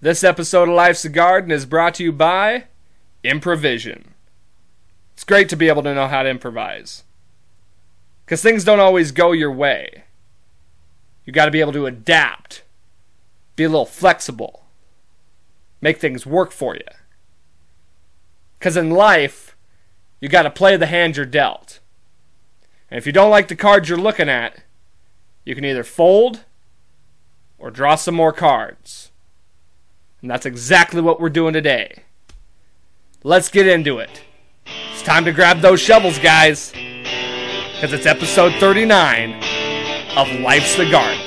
This episode of Life's a Garden is brought to you by Improvision. It's great to be able to know how to improvise. Because things don't always go your way. You got to be able to adapt, be a little flexible, make things work for you. Because in life, you got to play the hand you're dealt. And if you don't like the cards you're looking at, you can either fold or draw some more cards. And that's exactly what we're doing today. Let's get into it. It's time to grab those shovels, guys. Because it's episode 39 of Life's the Garden.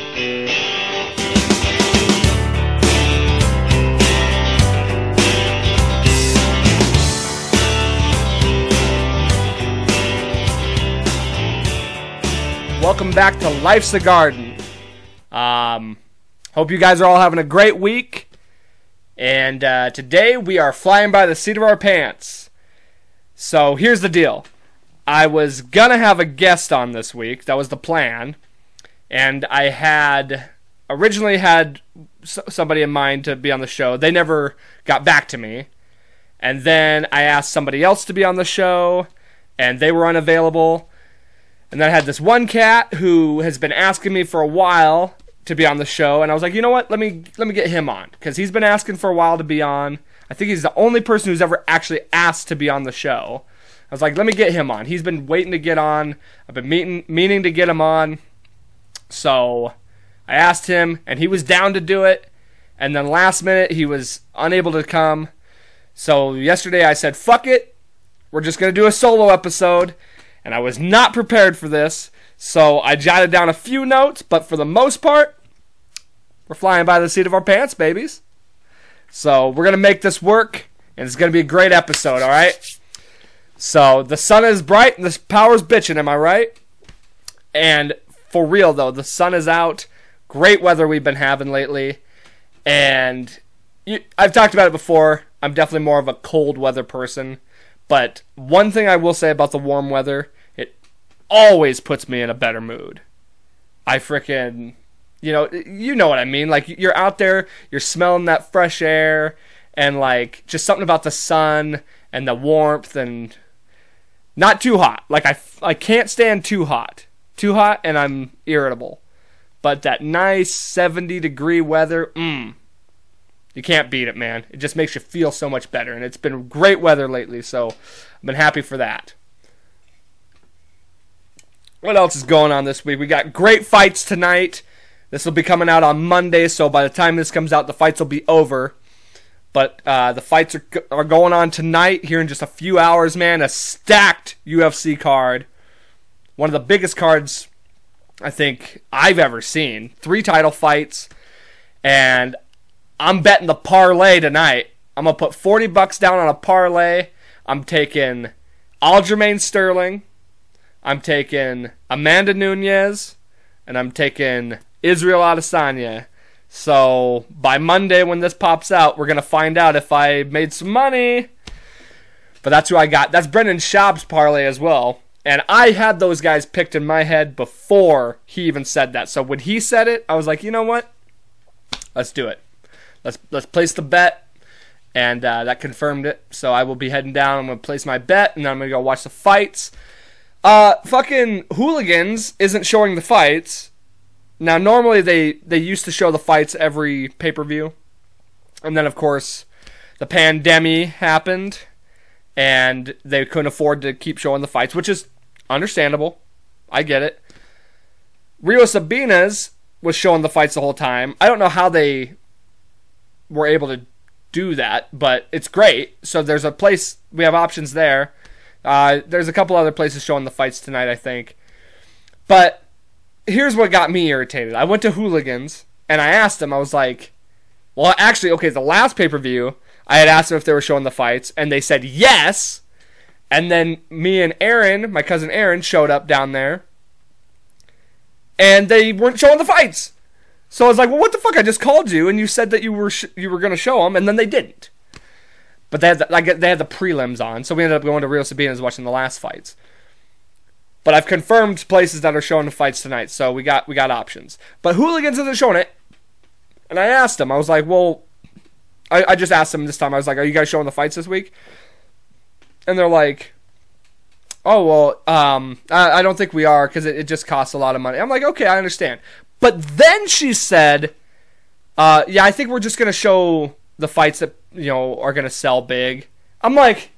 Welcome back to Life's the Garden. Um, hope you guys are all having a great week. And uh, today we are flying by the seat of our pants. So here's the deal I was gonna have a guest on this week, that was the plan. And I had originally had somebody in mind to be on the show. They never got back to me. And then I asked somebody else to be on the show, and they were unavailable. And then I had this one cat who has been asking me for a while to be on the show, and I was like, you know what? Let me let me get him on because he's been asking for a while to be on. I think he's the only person who's ever actually asked to be on the show. I was like, let me get him on. He's been waiting to get on. I've been meeting, meaning to get him on. So I asked him, and he was down to do it. And then last minute, he was unable to come. So yesterday, I said, fuck it. We're just going to do a solo episode and I was not prepared for this, so I jotted down a few notes, but for the most part, we're flying by the seat of our pants, babies. So we're gonna make this work, and it's gonna be a great episode, alright? So the sun is bright and the power's bitching, am I right? And for real though, the sun is out. Great weather we've been having lately. And you, I've talked about it before. I'm definitely more of a cold weather person. But one thing I will say about the warm weather, always puts me in a better mood. I freaking, you know, you know what I mean. Like you're out there, you're smelling that fresh air, and like just something about the sun and the warmth and not too hot. Like I, I can't stand too hot. Too hot and I'm irritable. But that nice 70 degree weather, mmm, you can't beat it, man. It just makes you feel so much better. And it's been great weather lately, so I've been happy for that. What else is going on this week? We got great fights tonight. This will be coming out on Monday, so by the time this comes out, the fights will be over. But uh, the fights are, are going on tonight here in just a few hours, man. A stacked UFC card. One of the biggest cards I think I've ever seen. Three title fights. And I'm betting the parlay tonight. I'm gonna put 40 bucks down on a parlay. I'm taking Aljamain Sterling. I'm taking Amanda Nunes, and I'm taking Israel Adesanya. So by Monday, when this pops out, we're gonna find out if I made some money. But that's who I got. That's Brendan Schaub's parlay as well. And I had those guys picked in my head before he even said that. So when he said it, I was like, you know what? Let's do it let's let's place the bet, and uh, that confirmed it. So I will be heading down. I'm gonna place my bet, and then I'm gonna go watch the fights. Uh, fucking hooligans isn't showing the fights. Now normally they they used to show the fights every pay per view, and then of course the pandemic happened, and they couldn't afford to keep showing the fights, which is understandable. I get it. Rio Sabinas was showing the fights the whole time. I don't know how they were able to do that, but it's great. So there's a place we have options there. Uh, there's a couple other places showing the fights tonight, I think. But here's what got me irritated. I went to Hooligans and I asked them. I was like, "Well, actually, okay, the last pay per view, I had asked them if they were showing the fights, and they said yes." And then me and Aaron, my cousin Aaron, showed up down there, and they weren't showing the fights. So I was like, well, what the fuck? I just called you and you said that you were sh- you were gonna show them, and then they didn't. But they had the, like they had the prelims on, so we ended up going to Rio Sabinas watching the last fights. But I've confirmed places that are showing the fights tonight, so we got we got options. But Hooligans isn't showing it, and I asked them. I was like, well, I, I just asked them this time. I was like, "Are you guys showing the fights this week?" And they're like, "Oh well, um, I, I don't think we are because it, it just costs a lot of money." I'm like, "Okay, I understand." But then she said, uh, "Yeah, I think we're just gonna show the fights that you know are gonna sell big." I'm like,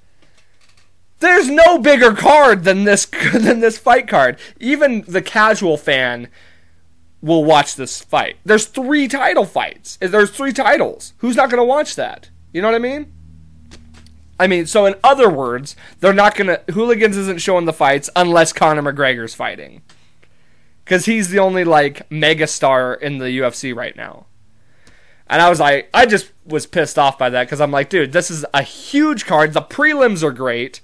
there's no bigger card than this than this fight card. Even the casual fan will watch this fight. There's three title fights. There's three titles. Who's not going to watch that? You know what I mean? I mean, so in other words, they're not going to Hooligans isn't showing the fights unless Conor McGregor's fighting. Cuz he's the only like mega star in the UFC right now. And I was like I just was pissed off by that cuz I'm like, dude, this is a huge card. The prelims are great.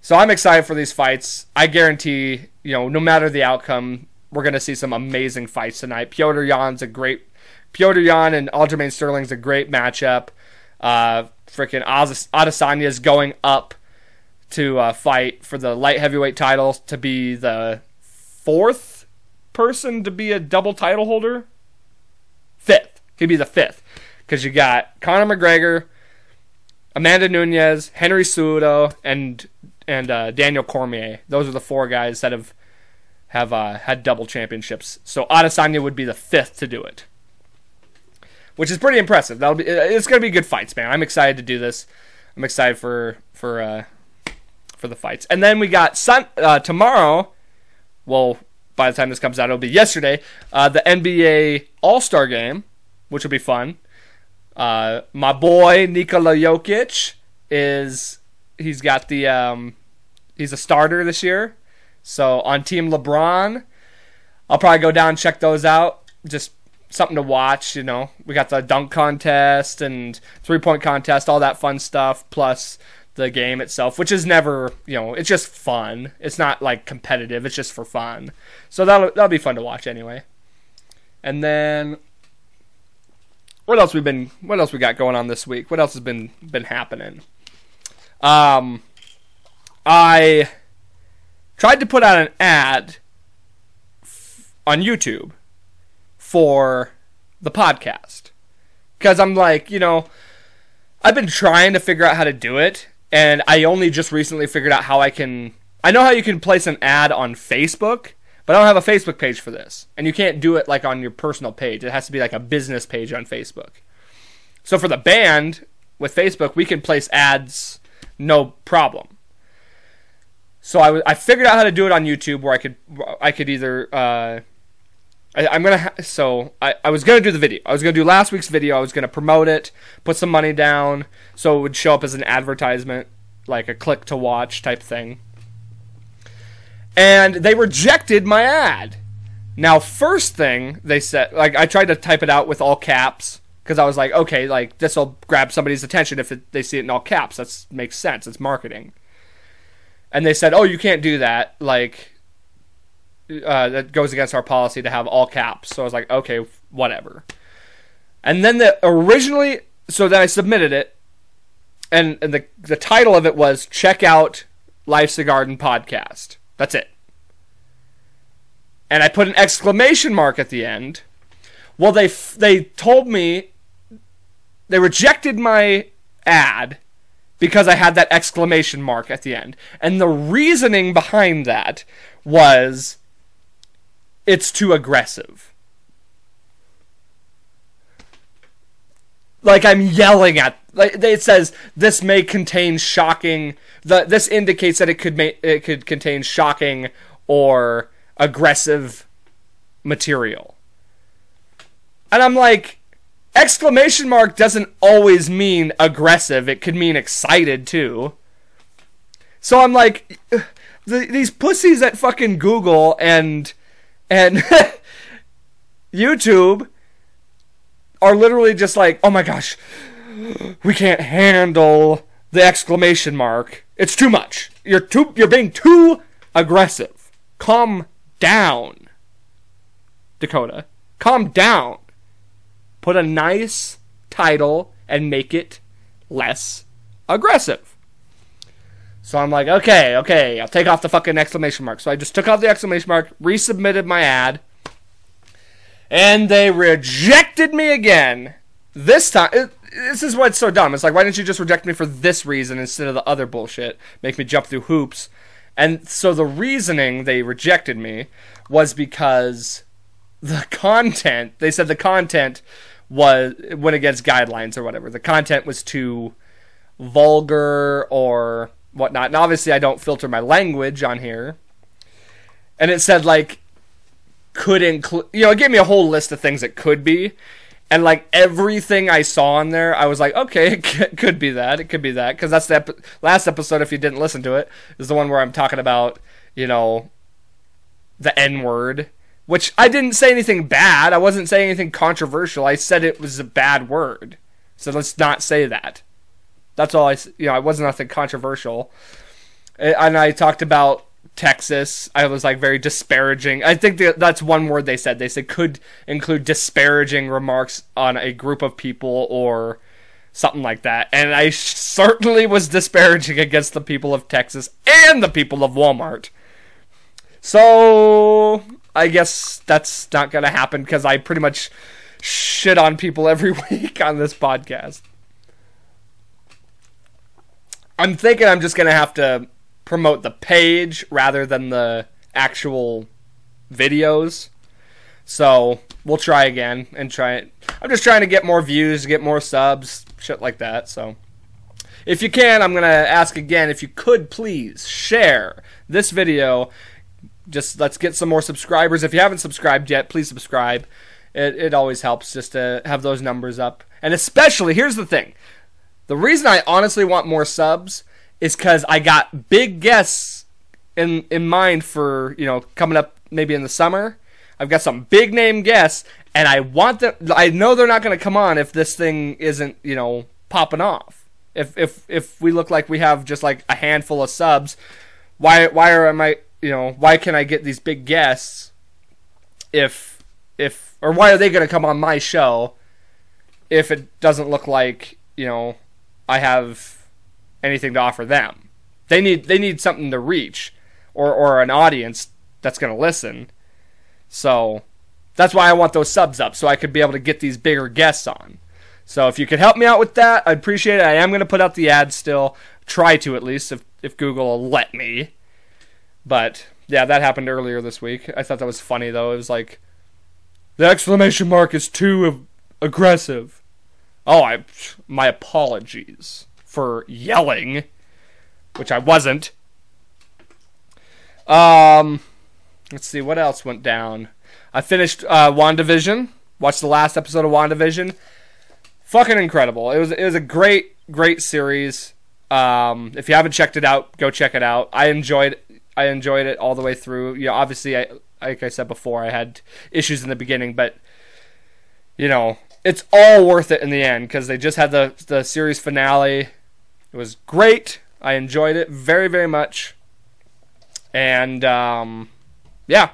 So I'm excited for these fights. I guarantee, you know, no matter the outcome, we're going to see some amazing fights tonight. Petr Yan's a great Petr Yan and Aljamain Sterling's a great matchup. Uh, freaking Adesanya is going up to uh, fight for the light heavyweight title to be the fourth person to be a double title holder. Fifth, he'd be the fifth because you got Conor McGregor, Amanda Nunes, Henry Cejudo, and and uh, Daniel Cormier. Those are the four guys that have have uh, had double championships. So Adesanya would be the fifth to do it, which is pretty impressive. That'll be it's going to be good fights, man. I'm excited to do this. I'm excited for for uh, for the fights, and then we got sun uh, tomorrow. Well, by the time this comes out, it'll be yesterday. Uh, the NBA All Star Game, which will be fun. Uh, my boy Nikola Jokic is he's got the um, he's a starter this year. So on Team LeBron, I'll probably go down and check those out. Just something to watch, you know. We got the dunk contest and three point contest, all that fun stuff, plus the game itself, which is never, you know, it's just fun. It's not like competitive, it's just for fun. So that'll that'll be fun to watch anyway. And then what else we've been what else we got going on this week? What else has been been happening? Um, I tried to put out an ad f- on YouTube for the podcast because I'm like, you know, I've been trying to figure out how to do it, and I only just recently figured out how I can. I know how you can place an ad on Facebook, but I don't have a Facebook page for this, and you can't do it like on your personal page. It has to be like a business page on Facebook. So for the band with Facebook, we can place ads no problem. So I, w- I figured out how to do it on YouTube where I could I could either uh, I, am gonna ha- so I, I was gonna do the video I was gonna do last week's video I was gonna promote it put some money down so it would show up as an advertisement like a click to watch type thing and they rejected my ad now first thing they said like I tried to type it out with all caps because I was like, okay, like this will grab somebody's attention if it, they see it in all caps. That makes sense. It's marketing. And they said, oh, you can't do that. Like uh, that goes against our policy to have all caps. So I was like, okay, whatever. And then the originally, so then I submitted it, and, and the the title of it was "Check out Life's a Garden podcast." That's it. And I put an exclamation mark at the end. Well, they they told me they rejected my ad because I had that exclamation mark at the end. And the reasoning behind that was it's too aggressive. Like I'm yelling at like it says this may contain shocking the this indicates that it could make it could contain shocking or aggressive material. And I'm like exclamation mark doesn't always mean aggressive. It could mean excited too. So I'm like, the, these pussies at fucking Google and and YouTube are literally just like, oh my gosh, we can't handle the exclamation mark. It's too much. You're too. You're being too aggressive. Calm down, Dakota. Calm down put a nice title and make it less aggressive. So I'm like, okay, okay, I'll take off the fucking exclamation mark. So I just took off the exclamation mark, resubmitted my ad, and they rejected me again. This time, it, this is what's so dumb. It's like, why didn't you just reject me for this reason instead of the other bullshit? Make me jump through hoops. And so the reasoning they rejected me was because the content, they said the content was, went against guidelines or whatever. The content was too vulgar or whatnot. And obviously, I don't filter my language on here. And it said, like, could include, you know, it gave me a whole list of things it could be. And, like, everything I saw in there, I was like, okay, it could be that. It could be that. Because that's the ep- last episode, if you didn't listen to it, is the one where I'm talking about, you know, the N word. Which I didn't say anything bad. I wasn't saying anything controversial. I said it was a bad word. So let's not say that. That's all I, you know, I wasn't nothing controversial. Eh, and I talked about Texas. I was like very disparaging. I think that's one word they said. They said could include disparaging remarks on a group of people or something like that. And I certainly was disparaging against the people of Texas and the people of Walmart. So I guess that's not going to happen because I pretty much shit on people every week on this podcast. I'm thinking I'm just going to have to promote the page rather than the actual videos. So we'll try again and try it. I'm just trying to get more views, get more subs, shit like that. So if you can, I'm gonna ask again if you could please share this video. Just let's get some more subscribers. If you haven't subscribed yet, please subscribe. It, it always helps just to have those numbers up. And especially, here's the thing the reason I honestly want more subs is because I got big guests in in mind for you know coming up maybe in the summer. I've got some big name guests, and I want them. I know they're not going to come on if this thing isn't you know popping off. If if if we look like we have just like a handful of subs, why why are am I you know why can I get these big guests if if or why are they going to come on my show if it doesn't look like you know I have anything to offer them. They need they need something to reach or or an audience that's going to listen. So that's why I want those subs up so I could be able to get these bigger guests on. So if you could help me out with that, I'd appreciate it. I am going to put out the ads still. Try to at least if if Google will let me. But yeah, that happened earlier this week. I thought that was funny though. It was like the exclamation mark is too aggressive. Oh, I my apologies for yelling, which I wasn't. Um, let's see what else went down. I finished uh, WandaVision. Watched the last episode of WandaVision. Fucking incredible. It was it was a great great series. Um, if you haven't checked it out, go check it out. I enjoyed I enjoyed it all the way through. You know, obviously, I like I said before, I had issues in the beginning, but you know, it's all worth it in the end because they just had the the series finale. It was great. I enjoyed it very very much, and um, yeah,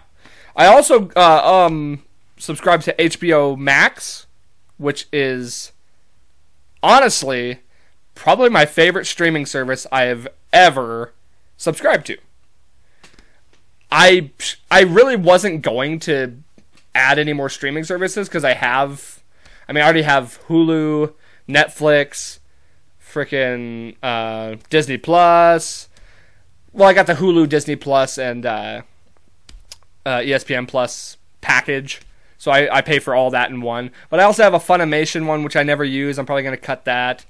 I also uh, um subscribe to HBO Max, which is honestly probably my favorite streaming service I have ever subscribed to. I I really wasn't going to add any more streaming services because I have I mean I already have Hulu, Netflix, freaking uh, Disney Plus. Well, I got the Hulu, Disney Plus, and uh, uh, ESPN Plus package. So I, I pay for all that in one. But I also have a Funimation one, which I never use. I'm probably going to cut that.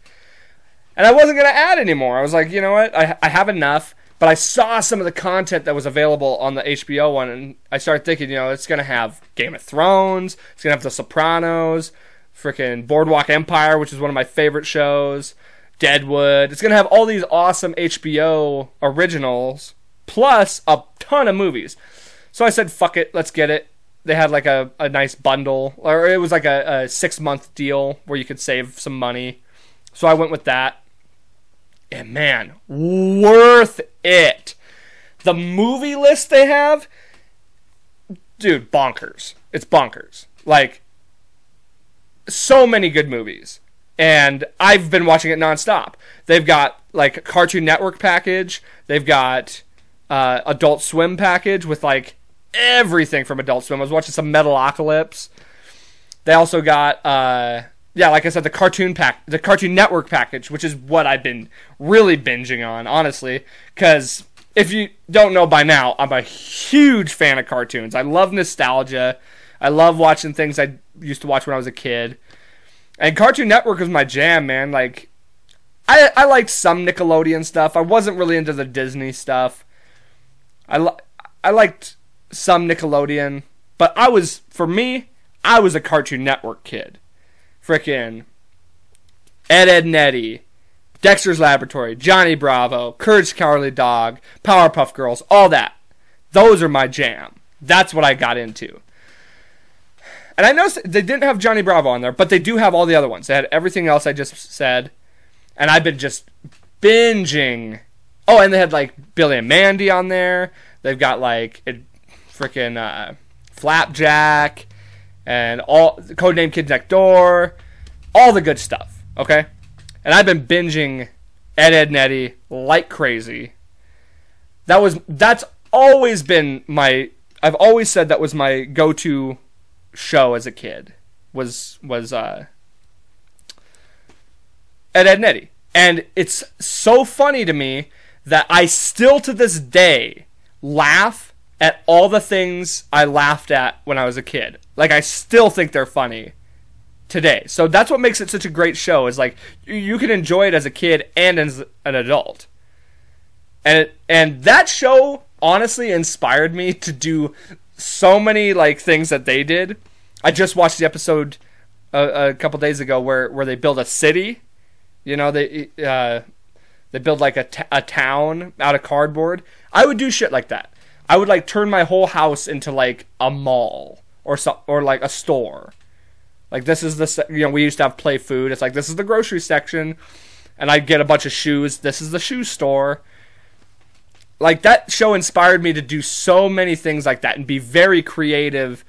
And I wasn't going to add anymore. I was like, you know what? I, I have enough. But I saw some of the content that was available on the HBO one, and I started thinking, you know, it's going to have Game of Thrones, it's going to have The Sopranos, freaking Boardwalk Empire, which is one of my favorite shows, Deadwood. It's going to have all these awesome HBO originals, plus a ton of movies. So I said, fuck it, let's get it. They had like a, a nice bundle, or it was like a, a six month deal where you could save some money. So I went with that. And man, worth it. The movie list they have, dude, bonkers. It's bonkers. Like, so many good movies. And I've been watching it nonstop. They've got like Cartoon Network package. They've got uh, Adult Swim package with like everything from Adult Swim. I was watching some Metalocalypse. They also got uh, yeah, like I said, the cartoon pack, the Cartoon Network package, which is what I've been really binging on, honestly. Because if you don't know by now, I'm a huge fan of cartoons. I love nostalgia. I love watching things I used to watch when I was a kid. And Cartoon Network was my jam, man. Like, I I liked some Nickelodeon stuff. I wasn't really into the Disney stuff. I li- I liked some Nickelodeon, but I was for me, I was a Cartoon Network kid. Frickin' Ed Edd and Eddy, Dexter's Laboratory, Johnny Bravo, Courage Cowardly Dog, Powerpuff Girls, all that. Those are my jam. That's what I got into. And I noticed they didn't have Johnny Bravo on there, but they do have all the other ones. They had everything else I just said. And I've been just binging. Oh, and they had like Billy and Mandy on there. They've got like it, freaking uh, Flapjack and all Codename Kids Next Door, all the good stuff. Okay, and I've been binging Ed Edd Eddy like crazy. That was that's always been my. I've always said that was my go-to show as a kid. Was was uh, Ed Edd and and it's so funny to me that I still to this day laugh at all the things I laughed at when I was a kid. Like I still think they're funny today. So that's what makes it such a great show is like you can enjoy it as a kid and as an adult. And it, and that show honestly inspired me to do so many like things that they did. I just watched the episode a, a couple days ago where where they build a city. You know, they uh, they build like a, t- a town out of cardboard. I would do shit like that. I would like turn my whole house into like a mall or so, or like a store. Like this is the you know we used to have play food. It's like this is the grocery section, and I'd get a bunch of shoes. This is the shoe store. Like that show inspired me to do so many things like that and be very creative,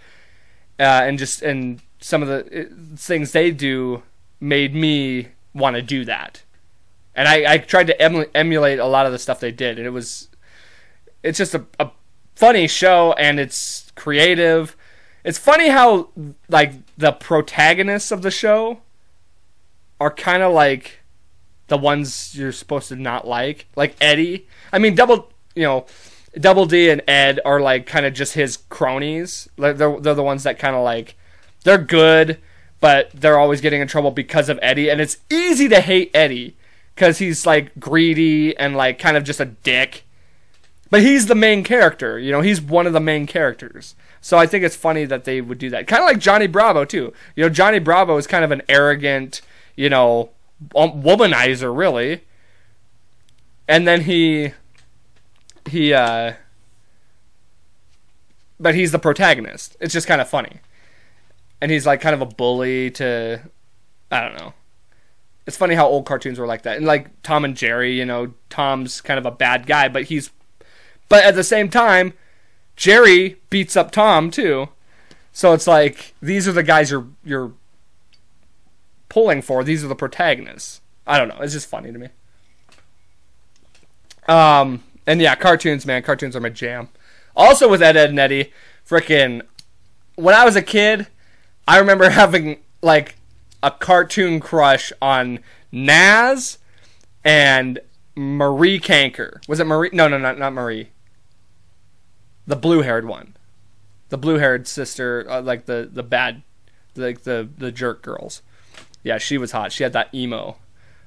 uh, and just and some of the uh, things they do made me want to do that. And I, I tried to emulate a lot of the stuff they did, and it was, it's just a, a funny show, and it's creative it's funny how like the protagonists of the show are kind of like the ones you're supposed to not like, like Eddy. I mean, double, you know, Double D and Ed are like kind of just his cronies. Like they're they're the ones that kind of like they're good, but they're always getting in trouble because of Eddy, and it's easy to hate Eddy because he's like greedy and like kind of just a dick. But he's the main character, you know. He's one of the main characters. So I think it's funny that they would do that. Kind of like Johnny Bravo too. You know, Johnny Bravo is kind of an arrogant, you know, um, womanizer really. And then he he uh but he's the protagonist. It's just kind of funny. And he's like kind of a bully to I don't know. It's funny how old cartoons were like that. And like Tom and Jerry, you know, Tom's kind of a bad guy, but he's but at the same time, Jerry beats up Tom too. So it's like these are the guys you're you're pulling for. These are the protagonists. I don't know. It's just funny to me. Um and yeah, cartoons, man. Cartoons are my jam. Also with Ed, Edd and Eddy, freaking when I was a kid, I remember having like a cartoon crush on Nazz and Marie Kanker. Was it Marie? No, no, not not Marie the blue haired one, the blue haired sister, uh, like the the bad, like the the jerk girls. Yeah, she was hot. She had that emo,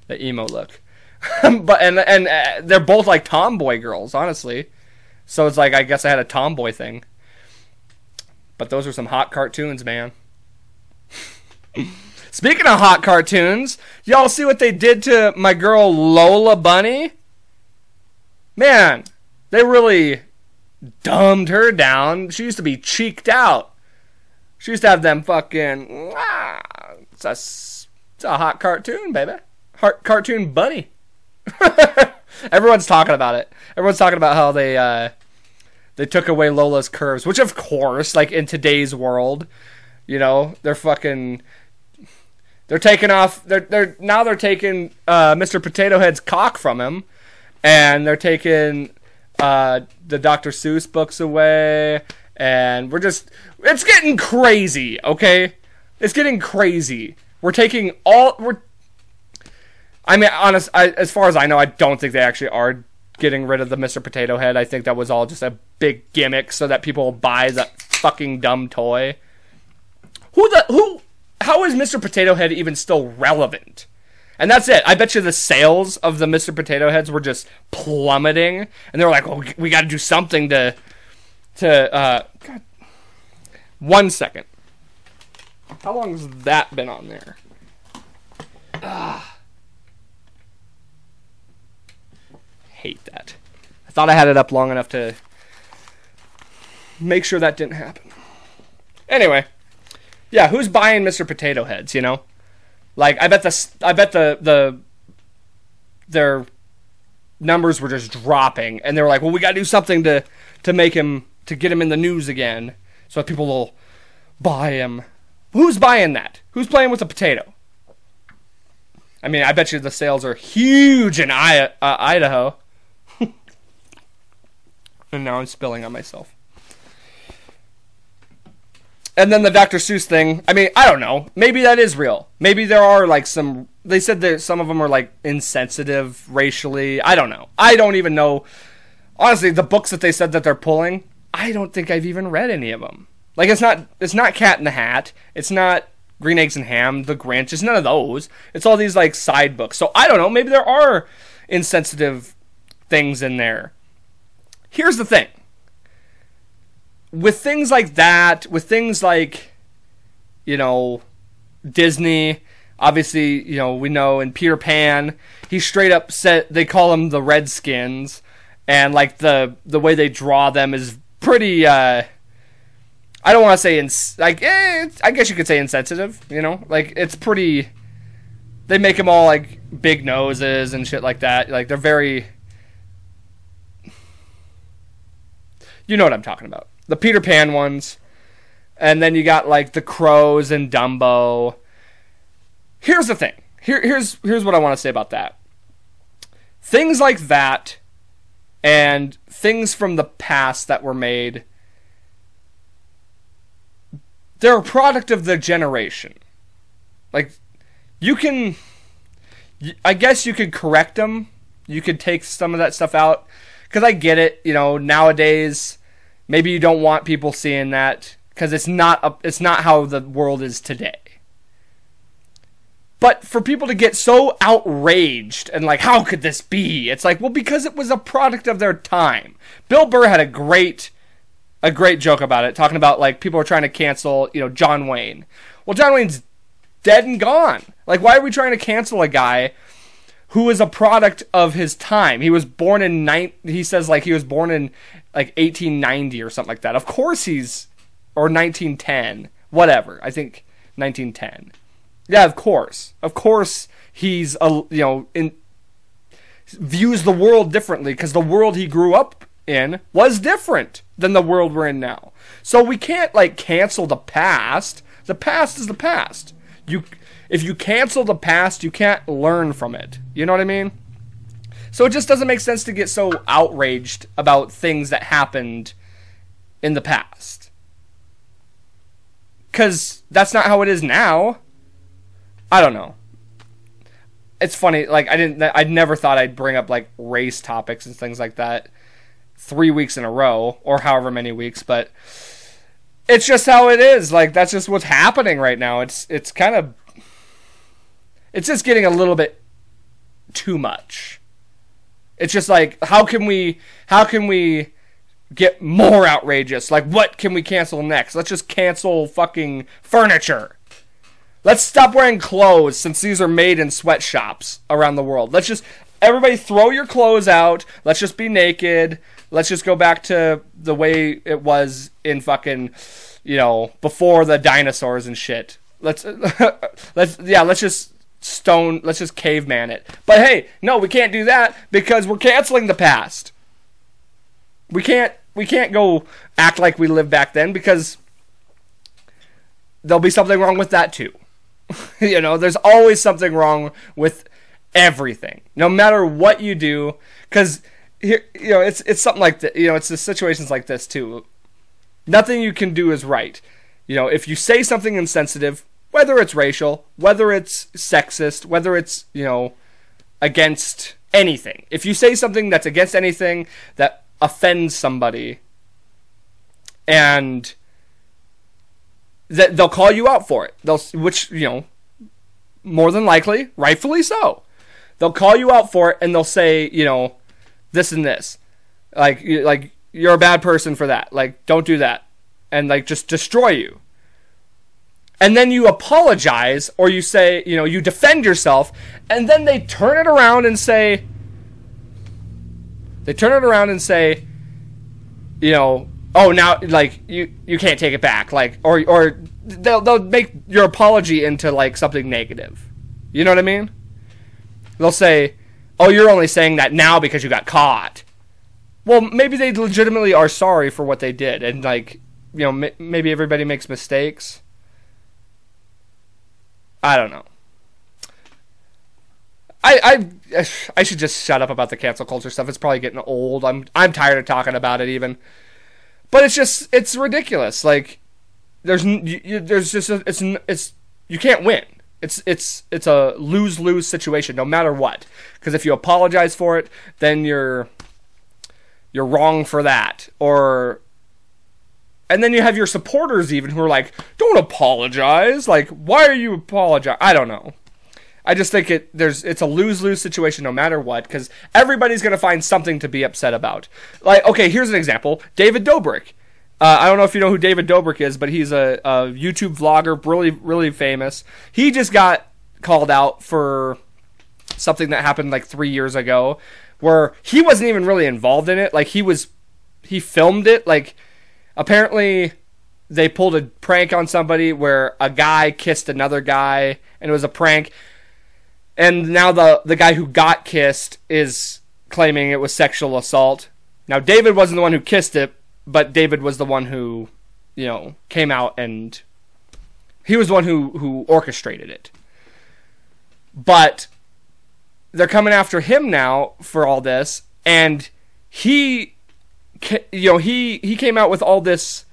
the emo look. but and and uh, they're both like tomboy girls, honestly. So it's like I guess I had a tomboy thing. But those were some hot cartoons, man. Speaking of hot cartoons, y'all see what they did to my girl Lola Bunny? Man, they really dumbed her down. She used to be cheeked out. She used to have them fucking. Ah, it's, a, it's a hot cartoon, baby. Heart cartoon bunny. Everyone's talking about it. Everyone's talking about how they uh, they took away Lola's curves, which of course, like in today's world, you know, they're fucking they're taking off they're they're now they're taking uh, Mr. Potato Head's cock from him and they're taking uh, the Dr. Seuss books away, and we're just it's getting crazy. Okay, it's getting crazy. We're taking all we're. I mean, honest. I, as far as I know, I don't think they actually are getting rid of the Mr. Potato Head. I think that was all just a big gimmick so that people buy that fucking dumb toy. Who the who? How is Mr. Potato Head even still relevant? And that's it. I bet you the sales of the Mr. Potato Heads were just plummeting, and they were like, "Well, we, we got to do something to to." Uh, God. One second. How long has that been on there? Ah. Hate that. I thought I had it up long enough to make sure that didn't happen. Anyway, yeah, who's buying Mr. Potato Heads? You know, like I bet the I bet the the their numbers were just dropping, and they were like, well, we got to do something to to make him to get him in the news again, so that people will buy him. Who's buying that? Who's playing with a potato? I mean, I bet you the sales are huge in I- uh, Idaho. And now I'm spilling on myself. And then the Dr. Seuss thing. I mean, I don't know. Maybe that is real. Maybe there are like some. They said that some of them are like insensitive racially. I don't know. I don't even know. Honestly, the books that they said that they're pulling, I don't think I've even read any of them. Like it's not. It's not Cat in the Hat. It's not Green Eggs and Ham. The Grinch. It's none of those. It's all these like side books. So I don't know. Maybe there are insensitive things in there. Here's the thing with things like that, with things like, you know, Disney, obviously, you know, we know in Peter Pan, he straight up said they call them the Redskins, and like the the way they draw them is pretty. uh I don't want to say ins- like eh, I guess you could say insensitive. You know, like it's pretty. They make them all like big noses and shit like that. Like they're very. You know what I'm talking about the Peter Pan ones, and then you got like the Crows and Dumbo. Here's the thing. Here, here's here's what I want to say about that. Things like that, and things from the past that were made. They're a product of the generation. Like, you can. I guess you could correct them. You could take some of that stuff out. Because I get it, you know, nowadays Maybe you don't want people seeing that because it's not a, it's not how the world is today. But for people to get so outraged and like, how could this be? It's like, well, because it was a product of their time. Bill Burr had a great, a great joke about it, talking about like people are trying to cancel, you know, John Wayne. Well, John Wayne's dead and gone. Like, why are we trying to cancel a guy who is a product of his time? He was born in nine. He says like he was born in like 1890 or something like that. Of course he's or 1910, whatever. I think 1910. Yeah, of course. Of course he's a you know in views the world differently because the world he grew up in was different than the world we're in now. So we can't like cancel the past. The past is the past. You if you cancel the past, you can't learn from it. You know what I mean? So it just doesn't make sense to get so outraged about things that happened in the past. Cuz that's not how it is now. I don't know. It's funny like I didn't I never thought I'd bring up like race topics and things like that 3 weeks in a row or however many weeks, but it's just how it is. Like that's just what's happening right now. It's it's kind of it's just getting a little bit too much. It's just like how can we how can we get more outrageous? Like what can we cancel next? Let's just cancel fucking furniture. Let's stop wearing clothes since these are made in sweatshops around the world. Let's just everybody throw your clothes out. Let's just be naked. Let's just go back to the way it was in fucking you know before the dinosaurs and shit. Let's let's yeah, let's just stone let's just caveman it. But hey no we can't do that because we're canceling the past. We can't we can't go act like we lived back then because there'll be something wrong with that too. You know there's always something wrong with everything no matter what you do. Because here you know it's it's something like that you know it's the situations like this too. Nothing you can do is right. You know if you say something insensitive whether it's racial, whether it's sexist, whether it's, you know, against anything. If you say something that's against anything that offends somebody and that they'll call you out for it. They'll which, you know, more than likely, rightfully so. They'll call you out for it and they'll say, you know, this and this. Like like you're a bad person for that. Like don't do that. And like just destroy you. And then you apologize or you say, you know, you defend yourself and then they turn it around and say they turn it around and say, you know, oh now like you you can't take it back like or or they'll they'll make your apology into like something negative. You know what I mean? They'll say, "Oh, you're only saying that now because you got caught." Well, maybe they legitimately are sorry for what they did and like, you know, maybe everybody makes mistakes. I don't know. I, I I should just shut up about the cancel culture stuff. It's probably getting old. I'm I'm tired of talking about it even. But it's just it's ridiculous. Like there's you, there's just a, it's it's you can't win. It's it's it's a lose lose situation no matter what. Because if you apologize for it, then you're you're wrong for that. Or and then you have your supporters even who are like, "Don't apologize." Like, why are you apologize? I don't know. I just think it there's it's a lose lose situation no matter what because everybody's gonna find something to be upset about. Like, okay, here's an example: David Dobrik. Uh, I don't know if you know who David Dobrik is, but he's a, a YouTube vlogger, really really famous. He just got called out for something that happened like three years ago, where he wasn't even really involved in it. Like he was, he filmed it. Like apparently they pulled a prank on somebody where a guy kissed another guy and it was a prank and now the the guy who got kissed is claiming it was sexual assault. Now David wasn't the one who kissed it, but David was the one who, you know, came out and he was the one who who orchestrated it. But they're coming after him now for all this and he you know, he he came out with all this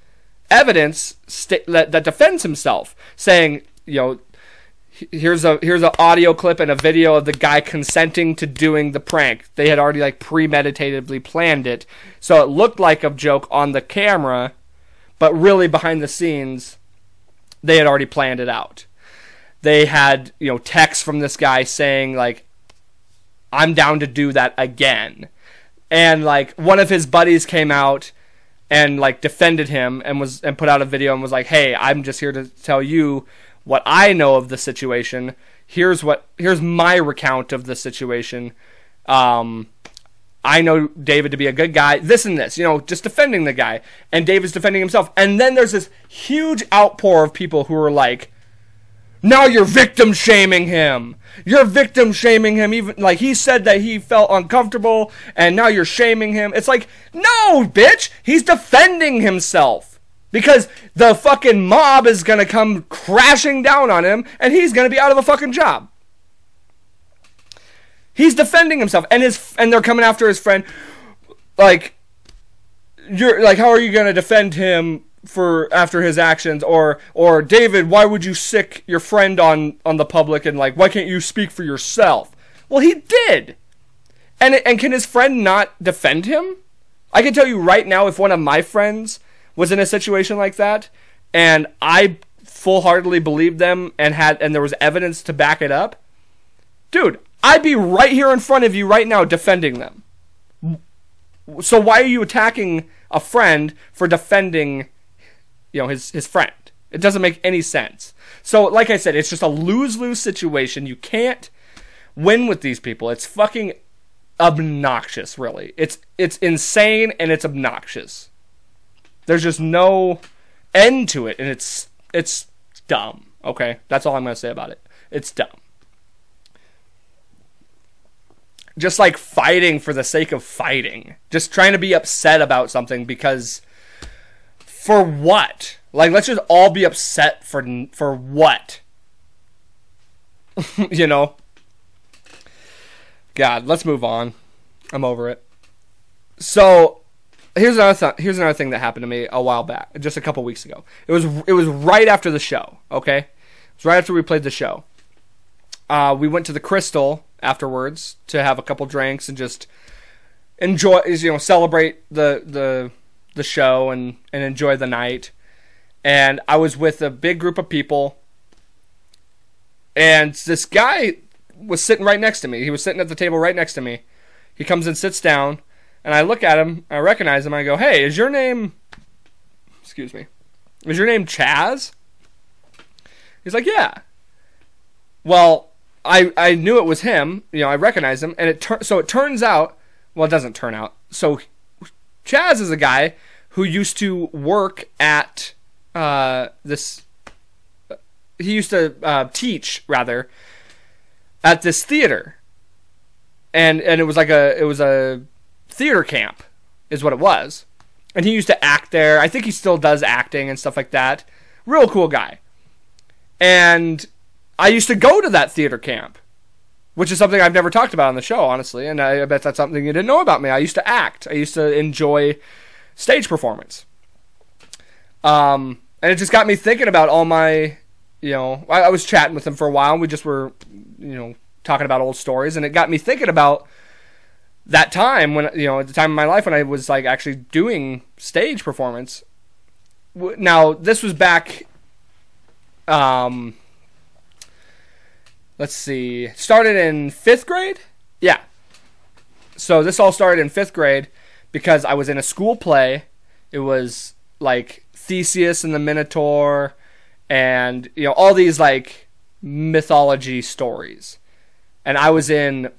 evidence st- that, that defends himself saying, you know, here's a here's an audio clip and a video of the guy consenting to doing the prank. They had already like premeditatively planned it, so it looked like a joke on the camera, but really behind the scenes, they had already planned it out. They had you know texts from this guy saying like, "I'm down to do that again," and like one of his buddies came out and like defended him and was and put out a video and was like, "Hey, I'm just here to tell you." what I know of the situation. Here's what here's my recount of the situation. Um, I know David to be a good guy. This and this, you know, just defending the guy, and David's defending himself. And then there's this huge outpour of people who are like, "Now you're victim shaming him. You're victim shaming him. Even like he said that he felt uncomfortable, and now you're shaming him." It's like, no, bitch, he's defending himself because the fucking mob is going to come crashing down on him and he's going to be out of a fucking job. He's defending himself and his and they're coming after his friend like you're like how are you going to defend him for after his actions or or David why would you sic your friend on on the public and like why can't you speak for yourself? Well, he did. And and can his friend not defend him? I can tell you right now if one of my friends was in a situation like that, and I full heartedly believed them and had and there was evidence to back it up, dude, I'd be right here in front of you right now defending them. So why are you attacking a friend for defending, you know, his his friend? It doesn't make any sense. So, like I said, it's just a lose lose situation. You can't win with these people. It's fucking obnoxious, really. It's it's insane and it's obnoxious. There's just no end to it, and it's it's dumb. Okay, that's all I'm gonna say about it. It's dumb. Just like fighting for the sake of fighting, just trying to be upset about something because for what? Like, let's just all be upset for for what? you know. God, let's move on. I'm over it. So here's another th- here's another thing that happened to me a while back, just a couple weeks ago. It was it was right after the show. Okay, It was right after we played the show. Uh, we went to the Crystal afterwards to have a couple drinks and just enjoy, you know, celebrate the the the show and and enjoy the night. And I was with a big group of people, and this guy was sitting right next to me. He was sitting at the table right next to me. He comes and sits down, and I look at him. I recognize him. I go, "Hey, is your name?" Excuse me. Is your name Chaz? He's like, "Yeah." Well, I I knew it was him. You know, I recognized him, and it tur- so it turns out. Well, it doesn't turn out. So Chaz is a guy who used to work at uh, this. He used to uh, teach rather at this theater, and and it was like a it was a theater camp, is what it was, and he used to act there. I think he still does acting and stuff like that. Real cool guy, and I used to go to that theater camp, which is something I've never talked about on the show, honestly. And I bet that's something you didn't know about me. I used to act. I used to enjoy stage performance. Um, and it just got me thinking about all my, you know, I, I was chatting with him for a while. And we just were, you know, talking about old stories, and it got me thinking about that time when, you know, at the time of my life when I was like actually doing stage performance. Now this was back. Um, let's see, started in fifth grade. Yeah. So this all started in fifth grade because I was in a school play. It was like Theseus and the Minotaur, and you know all these like mythology stories. And I was in.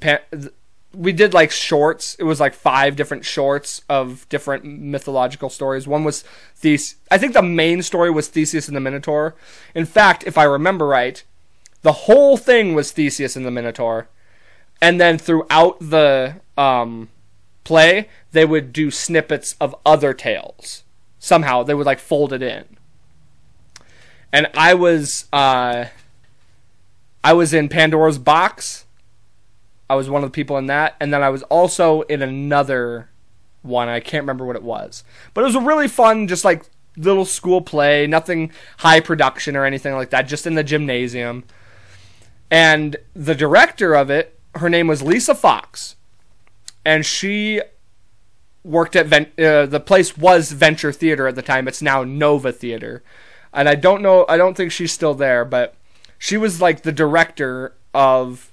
We did like shorts. It was like five different shorts of different mythological stories. One was Theseus. I think the main story was Theseus and the Minotaur. In fact, if I remember right, the whole thing was Theseus and the Minotaur, and then throughout the um, play, they would do snippets of other tales. Somehow they would like fold it in. And I was uh, I was in Pandora's Box. I was one of the people in that, and then I was also in another one. I can't remember what it was, but it was a really fun, just like little school play. Nothing high production or anything like that. Just in the gymnasium and the director of it, her name was Lisa Fox, and she worked at Ven- uh, the place was Venture Theater at the time. It's now Nova Theater, and I don't know. I don't think she's still there, but she was like the director of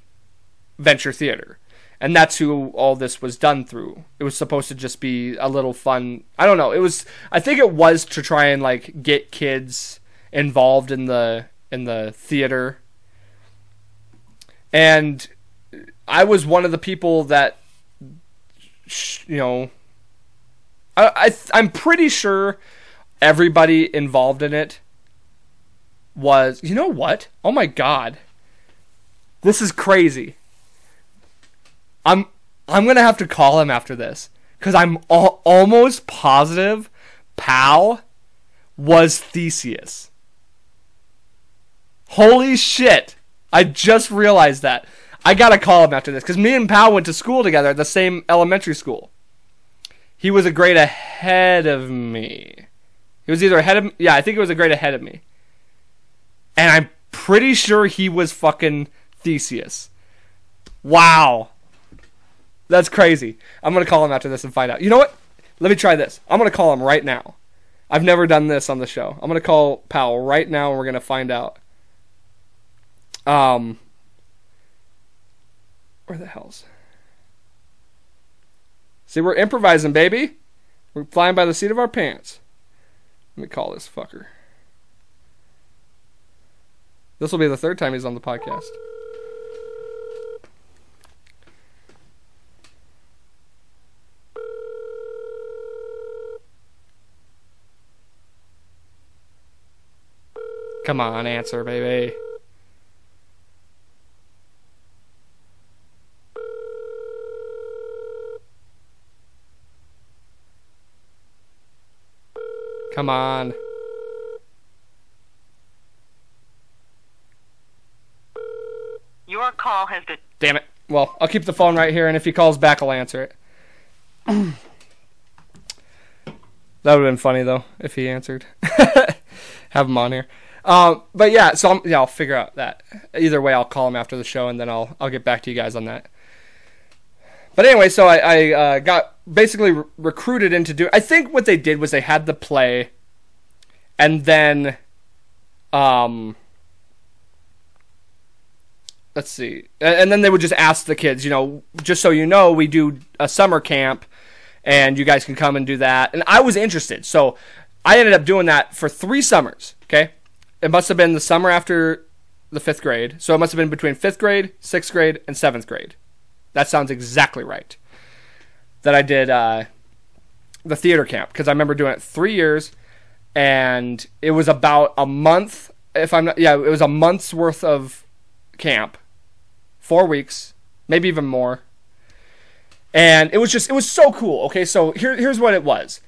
Venture Theater, and that's who all this was done through. It was supposed to just be a little fun. I don't know. It was. I think it was to try and like get kids involved in the in the theater and I was one of the people that you know I, I am pretty sure everybody involved in it was you know what? Oh my god. This is crazy. I'm i'm gonna have to call him after this because i'm al- almost positive pow was theseus. Holy shit I just realized that. I gotta call him after this because me and Pal went to school together at the same elementary school. He was a grade ahead of me. He was either ahead of yeah, I think it was a grade ahead of me. And I'm pretty sure he was fucking Theseus. Wow. That's crazy. I'm gonna call him after this and find out. You know what? Let me try this. I'm gonna call him right now. I've never done this on the show. I'm gonna call Powell right now and we're gonna find out. Um, where the hell's? See, we're improvising, baby. We're flying by the seat of our pants. Let me call this fucker. This will be the third time he's on the podcast. Come on, answer, baby. Come on. Your call has been. Damn it. Well, I'll keep the phone right here, and if he calls back, I'll answer it. that would have been funny, though, if he answered. Have him on here. Um, but yeah, so I'm, yeah, I'll figure out that. Either way, I'll call him after the show, and then I'll I'll get back to you guys on that. But anyway, so I, I uh, got basically re- recruited into do. I think what they did was they had the play, and then, um, let's see, and then they would just ask the kids, you know, just so you know, we do a summer camp, and you guys can come and do that. And I was interested, so I ended up doing that for three summers. Okay, it must have been the summer after the fifth grade, so it must have been between fifth grade, sixth grade, and seventh grade. That sounds exactly right. That I did uh, the theater camp because I remember doing it three years, and it was about a month. If I'm not, yeah, it was a month's worth of camp, four weeks, maybe even more. And it was just, it was so cool. Okay, so here, here's what it was.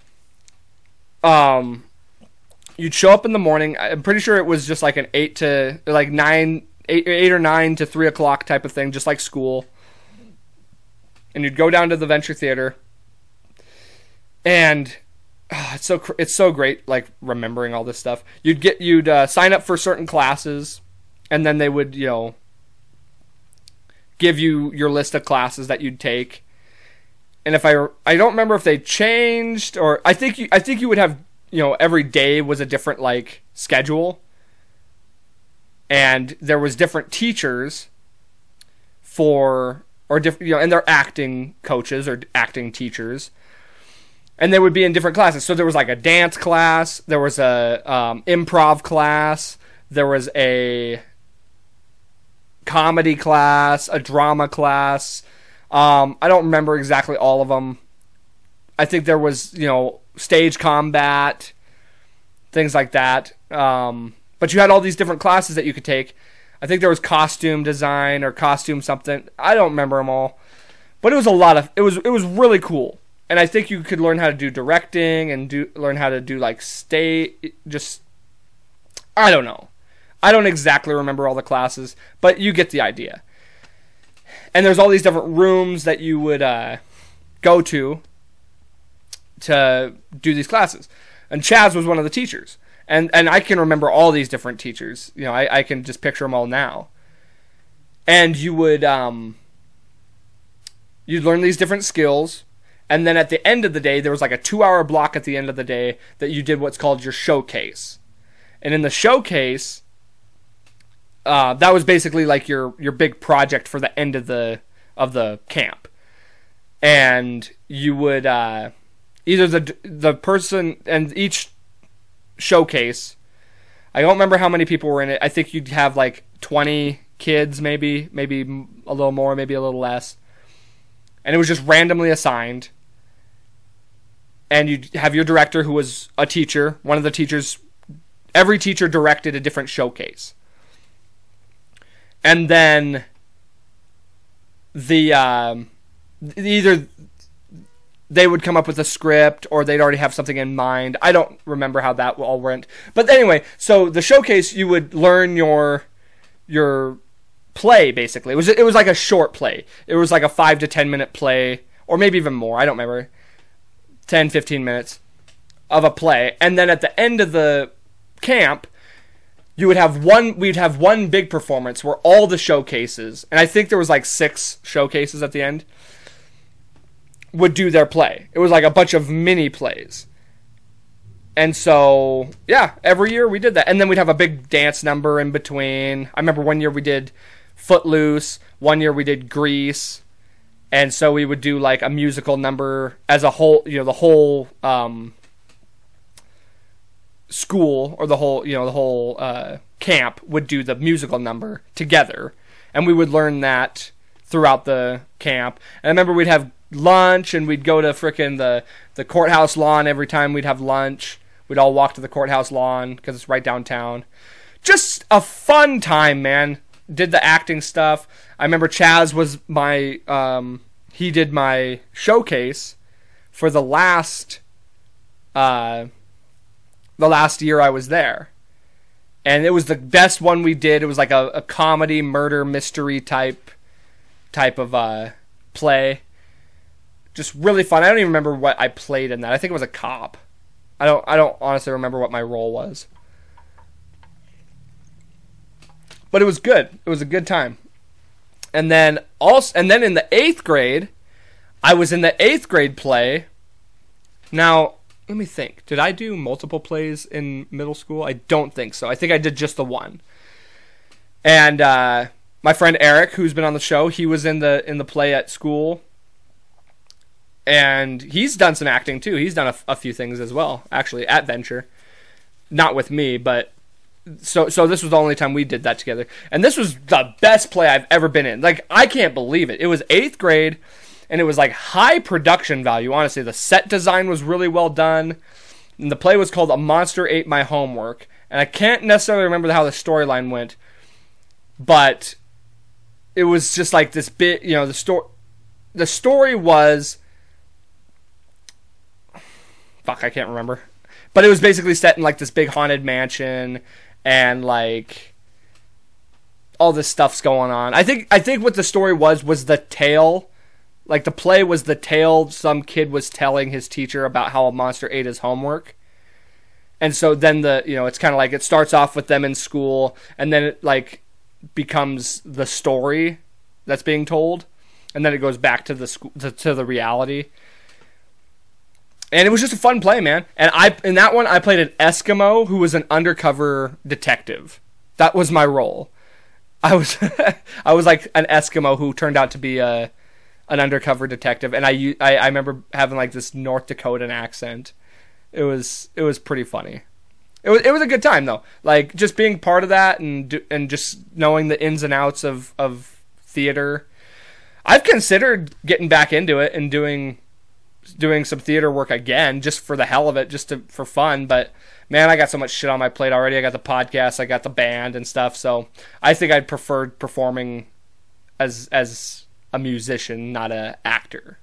Um, you'd show up in the morning. I'm pretty sure it was just like an eight to like nine, eight, eight or nine to three o'clock type of thing, just like school and you'd go down to the Venture Theater, and oh, it's so it's so great, like remembering all this stuff. You'd get you'd uh, sign up for certain classes, and then they would you know give you your list of classes that you'd take. And if I I don't remember if they changed or I think you I think you would have you know every day was a different like schedule and there was different teachers for or different, you know, and they're acting coaches or acting teachers, and they would be in different classes. So there was like a dance class, there was a um, improv class, there was a comedy class, a drama class. Um, I don't remember exactly all of them. I think there was, you know, stage combat, things like that. Um, but you had all these different classes that you could take I think there was costume design or costume something. I don't remember them all, but it was a lot of. It was it was really cool, and I think you could learn how to do directing and do learn how to do like stay just. I don't know. I don't exactly remember all the classes, but you get the idea. And there's all these different rooms that you would uh, go to to do these classes. And Chaz was one of the teachers and and I can remember all these different teachers. You know, I, I can just picture them all now. And you would um, you'd learn these different skills, and then at the end of the day, there was like a two-hour block at the end of the day that you did what's called your showcase, and in the showcase, uh, that was basically like your your big project for the end of the of the camp, and you would uh, either the the person and each showcase. I don't remember how many people were in it. I think you'd have like 20 kids, maybe, maybe a little more, maybe a little less. And it was just randomly assigned. And you'd have your director, who was a teacher. One of the teachers, every teacher directed a different showcase. And then the um, either they would come up with a script or they'd already have something in mind. I don't remember how that all went. But anyway, so the showcase you would learn your your play basically. It was it was like a short play. It was like a 5 to 10 minute play or maybe even more. I don't remember. 10 15 minutes of a play. And then at the end of the camp, you would have one we'd have one big performance where all the showcases and I think there was like 6 showcases at the end would do their play. It was like a bunch of mini plays. And so, yeah, every year we did that. And then we'd have a big dance number in between. I remember one year we did Footloose, one year we did Grease. And so we would do like a musical number as a whole, you know, the whole um, school or the whole, you know, the whole uh, camp would do the musical number together. And we would learn that throughout the camp. And I remember we'd have lunch and we'd go to frickin' the the courthouse lawn every time we'd have lunch. We'd all walk to the courthouse lawn because it's right downtown. Just a fun time, man. Did the acting stuff. I remember Chaz was my um, he did my showcase for the last uh, the last year I was there. And it was the best one we did. It was like a, a comedy murder mystery type type of uh, play just really fun. I don't even remember what I played in that. I think it was a cop. I don't I don't honestly remember what my role was. but it was good. It was a good time. And then also, and then in the eighth grade, I was in the eighth grade play. Now, let me think. Did I do multiple plays in middle school? I don't think so. I think I did just the one. And uh, my friend Eric, who's been on the show, he was in the in the play at school, and he's done some acting too. He's done a, a few things as well, actually at Venture, not with me, but so so this was the only time we did that together. And this was the best play i've ever been in. Like i can't believe it. It was eighth grade and it was like high production value. Honestly the set design was really well done and the play was called a monster ate my homework. And i can't necessarily remember how the storyline went but it was just like this bit you know the story the story was fuck i can't remember but it was basically set in like this big haunted mansion and like all this stuff's going on. I think I think what the story was was the tale like the play was the tale some kid was telling his teacher about how a monster ate his homework. And so then the you know, it's kind of like it starts off with them in school and then it like becomes the story that's being told and then it goes back to the school to, to the reality and it was just a fun play, man. And I in that one I played an Eskimo who was an undercover detective. That was my role. I was I was like an Eskimo who turned out to be a an undercover detective, and I, I I remember having like this North Dakotan accent. It was it was pretty funny. It was it was a good time though. Like just being part of that and and just knowing the ins and outs of of theater. I've considered getting back into it and doing doing some theater work again just for the hell of it, just to, for fun. But man, I got so much shit on my plate already. I got the podcast, I got the band and stuff. So I think I'd prefer performing as as a musician, not a actor.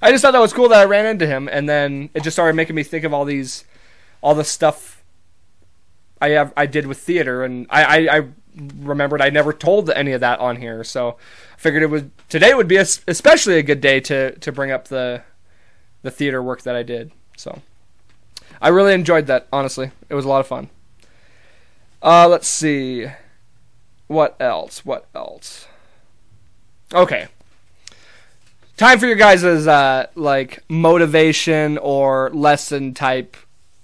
I just thought that was cool that I ran into him, and then it just started making me think of all these, all the stuff I have I did with theater, and I I, I remembered I never told any of that on here, so I figured it would today would be a, especially a good day to to bring up the the theater work that I did. So I really enjoyed that. Honestly, it was a lot of fun. Uh, let's see. What else? What else? Okay. Time for your guys' uh, like motivation or lesson type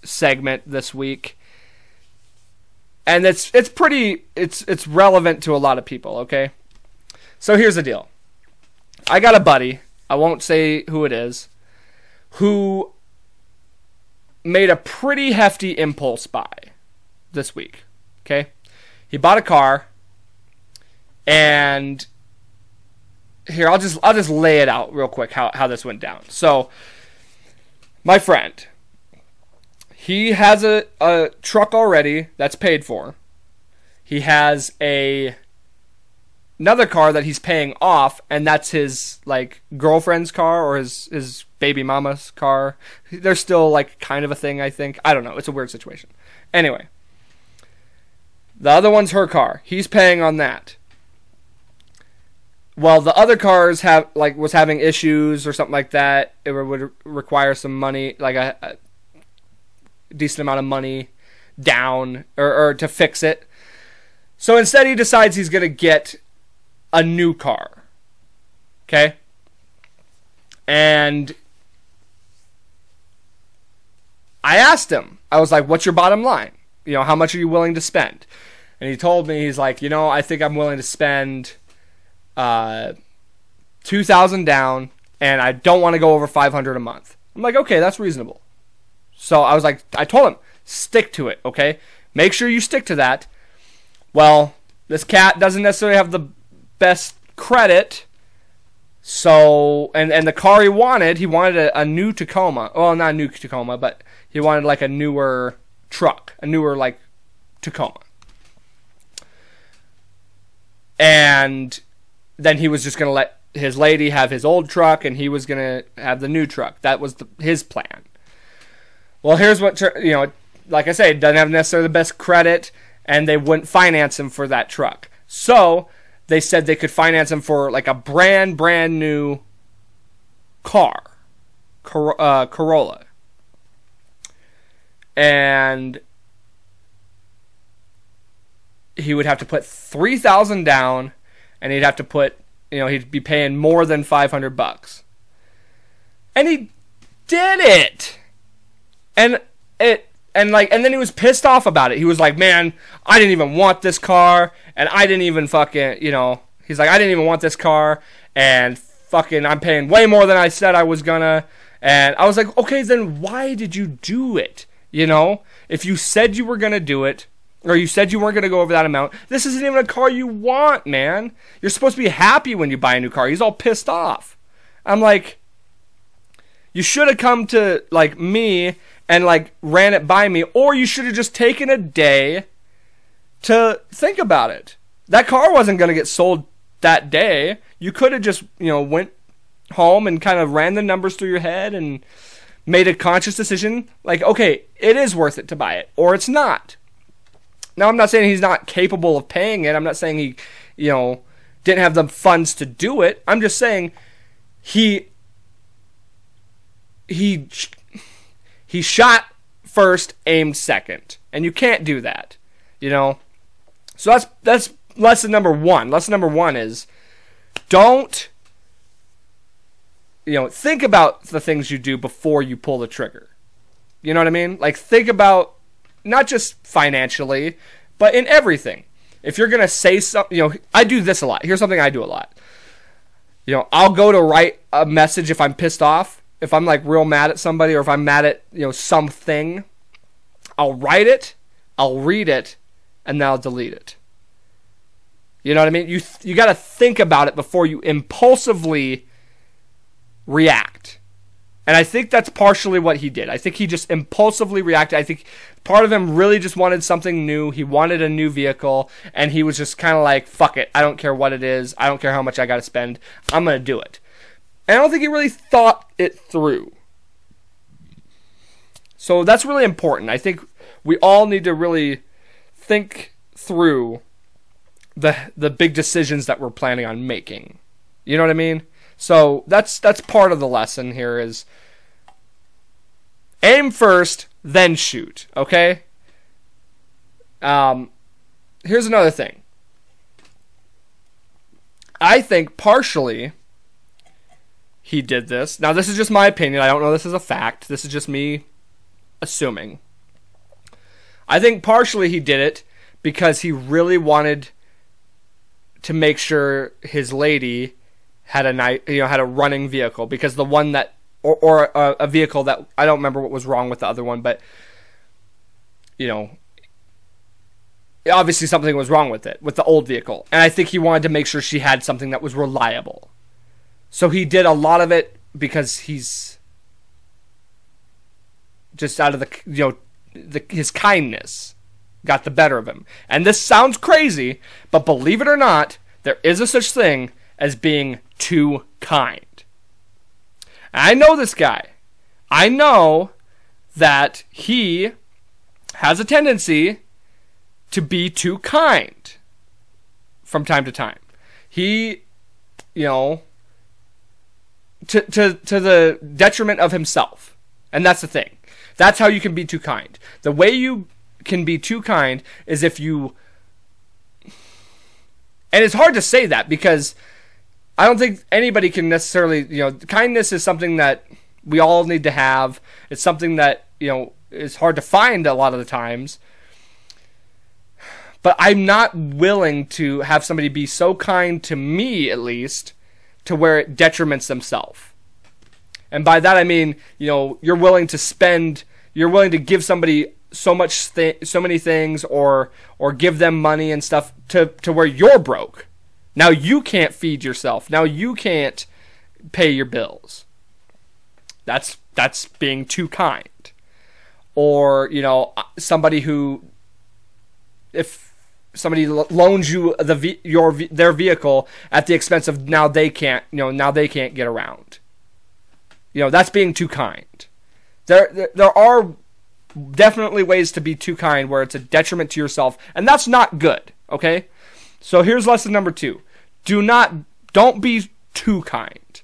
segment this week. And it's it's pretty it's it's relevant to a lot of people, okay? So here's the deal. I got a buddy, I won't say who it is, who made a pretty hefty impulse buy this week. Okay? He bought a car and here I'll just I'll just lay it out real quick how, how this went down. So my friend he has a, a truck already that's paid for. He has a another car that he's paying off, and that's his like girlfriend's car or his his baby mama's car. They're still like kind of a thing, I think. I don't know. It's a weird situation. Anyway, the other one's her car. He's paying on that. Well, the other cars have like was having issues or something like that. It would require some money, like a, a decent amount of money down or, or to fix it. So instead, he decides he's gonna get a new car. Okay? And I asked him, I was like, what's your bottom line? You know, how much are you willing to spend? And he told me, he's like, you know, I think I'm willing to spend uh, 2000 down and I don't want to go over 500 a month. I'm like, okay, that's reasonable. So I was like, I told him, stick to it, okay? Make sure you stick to that. Well, this cat doesn't necessarily have the best credit. So, and, and the car he wanted, he wanted a, a new Tacoma. Well, not a new Tacoma, but he wanted like a newer truck, a newer like Tacoma. And then he was just going to let his lady have his old truck and he was going to have the new truck. That was the, his plan. Well, here's what, you know, like I say, doesn't have necessarily the best credit and they wouldn't finance him for that truck. So they said they could finance him for like a brand, brand new car, Cor- uh, Corolla. And he would have to put 3000 down and he'd have to put, you know, he'd be paying more than 500 bucks. And he did it. And it and like and then he was pissed off about it. He was like, "Man, I didn't even want this car and I didn't even fucking, you know, he's like, I didn't even want this car and fucking I'm paying way more than I said I was gonna." And I was like, "Okay, then why did you do it?" You know, if you said you were gonna do it, or you said you weren't going to go over that amount. This isn't even a car you want, man. You're supposed to be happy when you buy a new car. He's all pissed off. I'm like, you should have come to like me and like ran it by me, or you should have just taken a day to think about it. That car wasn't going to get sold that day. You could have just, you know, went home and kind of ran the numbers through your head and made a conscious decision like, okay, it is worth it to buy it, or it's not. Now, I'm not saying he's not capable of paying it. I'm not saying he, you know, didn't have the funds to do it. I'm just saying he he he shot first, aimed second, and you can't do that. You know, so that's that's lesson number one. Lesson number one is don't you know think about the things you do before you pull the trigger. You know what I mean? Like think about not just financially, but in everything. If you're gonna say something, you know, I do this a lot. Here's something I do a lot. You know, I'll go to write a message if I'm pissed off, if I'm like real mad at somebody, or if I'm mad at you know something. I'll write it, I'll read it, and then I'll delete it. You know what I mean? You you got to think about it before you impulsively react. And I think that's partially what he did. I think he just impulsively reacted. I think part of him really just wanted something new. He wanted a new vehicle, and he was just kind of like, fuck it. I don't care what it is. I don't care how much I got to spend. I'm going to do it. And I don't think he really thought it through. So that's really important. I think we all need to really think through the the big decisions that we're planning on making. You know what I mean? So that's that's part of the lesson here is aim first, then shoot. Okay. Um, here's another thing. I think partially he did this. Now this is just my opinion. I don't know this is a fact. This is just me assuming. I think partially he did it because he really wanted to make sure his lady had a night, you know, had a running vehicle because the one that or, or a, a, vehicle that I don't remember what was wrong with the other one, but you know, obviously something was wrong with it with the old vehicle, and I think he wanted to make sure she had something that was reliable. So he did a lot of it because he's just out of the you know the, his kindness got the better of him. And this sounds crazy, but believe it or not, there is a such thing as being too kind. I know this guy. I know that he has a tendency to be too kind from time to time. He, you know, to, to, to the detriment of himself. And that's the thing. That's how you can be too kind. The way you can be too kind is if you. And it's hard to say that because I don't think anybody can necessarily, you know, kindness is something that we all need to have. It's something that, you know, is hard to find a lot of the times. But I'm not willing to have somebody be so kind to me, at least, to where it detriments themselves. And by that I mean, you know, you're willing to spend, you're willing to give somebody so much, th- so many things, or or give them money and stuff to to where you're broke now you can't feed yourself. Now you can't pay your bills. That's that's being too kind. Or, you know, uh, somebody who if somebody loans you the your their vehicle at the expense of now they can't, you know, now they can't get around. You know, that's being too kind. There there, there are definitely ways to be too kind where it's a detriment to yourself, and that's not good, okay? So here's lesson number 2 do not don't be too kind.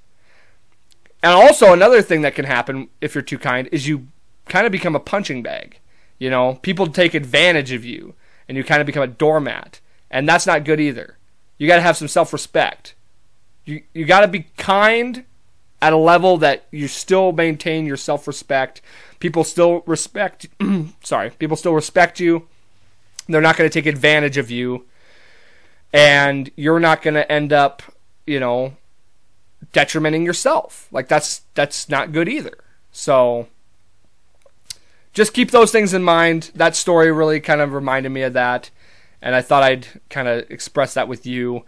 And also another thing that can happen if you're too kind is you kind of become a punching bag. You know, people take advantage of you and you kind of become a doormat. and that's not good either. You got to have some self-respect. You you got to be kind at a level that you still maintain your self-respect. People still respect sorry, people still respect you. They're not going to take advantage of you. And you're not going to end up, you know, detrimenting yourself. Like that's that's not good either. So just keep those things in mind. That story really kind of reminded me of that, and I thought I'd kind of express that with you.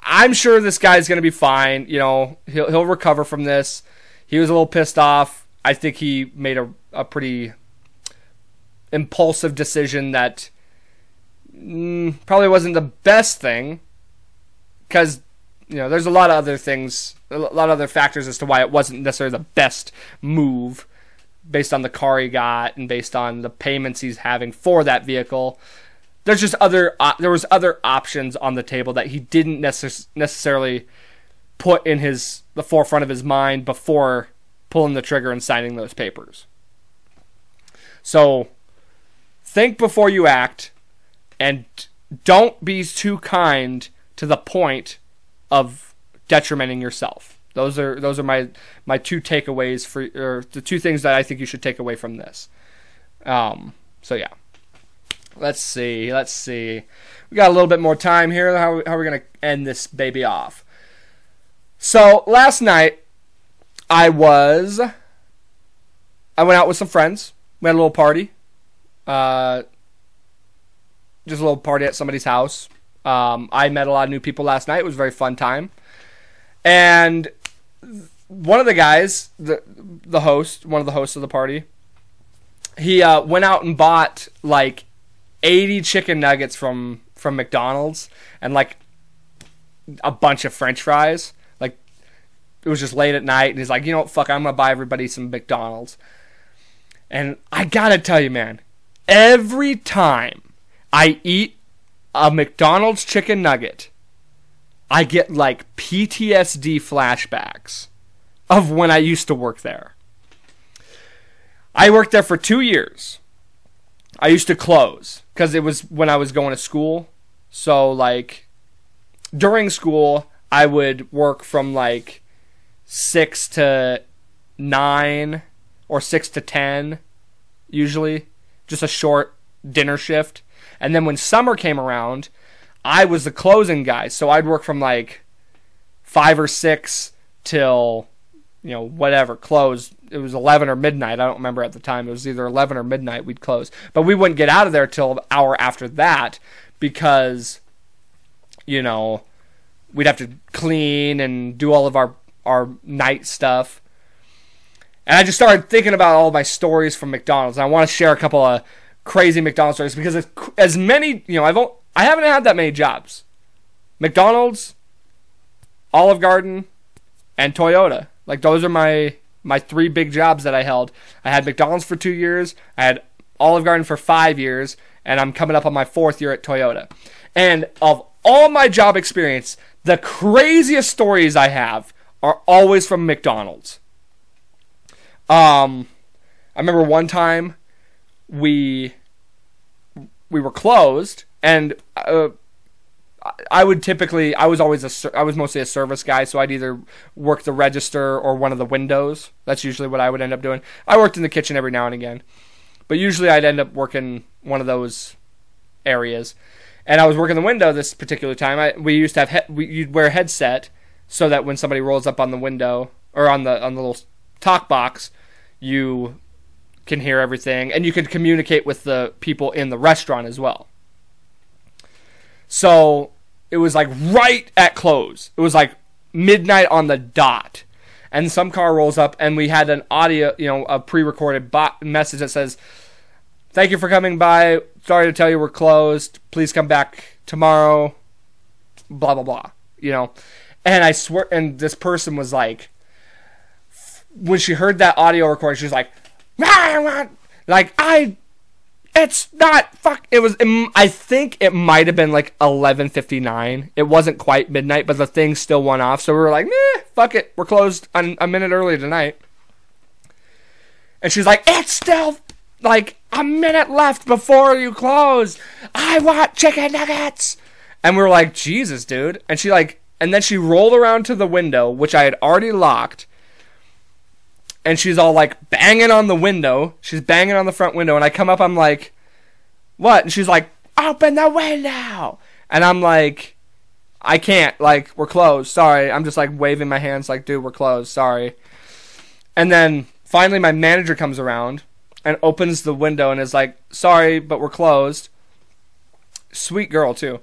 I'm sure this guy's going to be fine. You know, he'll he'll recover from this. He was a little pissed off. I think he made a a pretty impulsive decision that mm, probably wasn't the best thing because you know there's a lot of other things, a lot of other factors as to why it wasn't necessarily the best move based on the car he got and based on the payments he's having for that vehicle. There's just other uh, there was other options on the table that he didn't necess- necessarily put in his the forefront of his mind before pulling the trigger and signing those papers. So think before you act and don't be too kind to the point of detrimenting yourself. Those are those are my my two takeaways for or the two things that I think you should take away from this. Um, so yeah, let's see, let's see. We got a little bit more time here. How how are we gonna end this baby off? So last night I was I went out with some friends. We had a little party. Uh, just a little party at somebody's house. Um, I met a lot of new people last night. It was a very fun time. And one of the guys, the the host, one of the hosts of the party, he uh, went out and bought like 80 chicken nuggets from from McDonald's and like a bunch of French fries. Like it was just late at night, and he's like, you know what, fuck, I'm gonna buy everybody some McDonald's. And I gotta tell you, man, every time I eat a McDonald's chicken nugget, I get like PTSD flashbacks of when I used to work there. I worked there for two years. I used to close because it was when I was going to school. So, like, during school, I would work from like 6 to 9 or 6 to 10, usually. Just a short dinner shift. And then when summer came around, I was the closing guy. So I'd work from like 5 or 6 till, you know, whatever, close. It was 11 or midnight. I don't remember at the time. It was either 11 or midnight we'd close. But we wouldn't get out of there till an hour after that because, you know, we'd have to clean and do all of our, our night stuff. And I just started thinking about all my stories from McDonald's. And I want to share a couple of crazy McDonald's stories because as, as many, you know, I've I haven't had that many jobs. McDonald's, Olive Garden, and Toyota. Like those are my my three big jobs that I held. I had McDonald's for 2 years, I had Olive Garden for 5 years, and I'm coming up on my fourth year at Toyota. And of all my job experience, the craziest stories I have are always from McDonald's. Um, I remember one time we we were closed, and uh, I would typically I was always a I was mostly a service guy, so I'd either work the register or one of the windows. That's usually what I would end up doing. I worked in the kitchen every now and again, but usually I'd end up working one of those areas. And I was working the window this particular time. I, we used to have he, we, you'd wear a headset so that when somebody rolls up on the window or on the on the little talk box, you can hear everything and you can communicate with the people in the restaurant as well. So it was like right at close. It was like midnight on the dot. And some car rolls up and we had an audio, you know, a pre-recorded bot message that says, "Thank you for coming by. Sorry to tell you we're closed. Please come back tomorrow." Blah blah blah. You know. And I swear and this person was like when she heard that audio recording, she was like, like I, it's not fuck. It was. I think it might have been like eleven fifty nine. It wasn't quite midnight, but the thing still went off. So we were like, fuck it. We're closed on a minute early tonight. And she's like, it's still like a minute left before you close. I want chicken nuggets. And we were like, Jesus, dude. And she like, and then she rolled around to the window, which I had already locked. And she's all like banging on the window. She's banging on the front window. And I come up, I'm like, what? And she's like, open the window. And I'm like, I can't. Like, we're closed. Sorry. I'm just like waving my hands, like, dude, we're closed. Sorry. And then finally, my manager comes around and opens the window and is like, sorry, but we're closed. Sweet girl, too.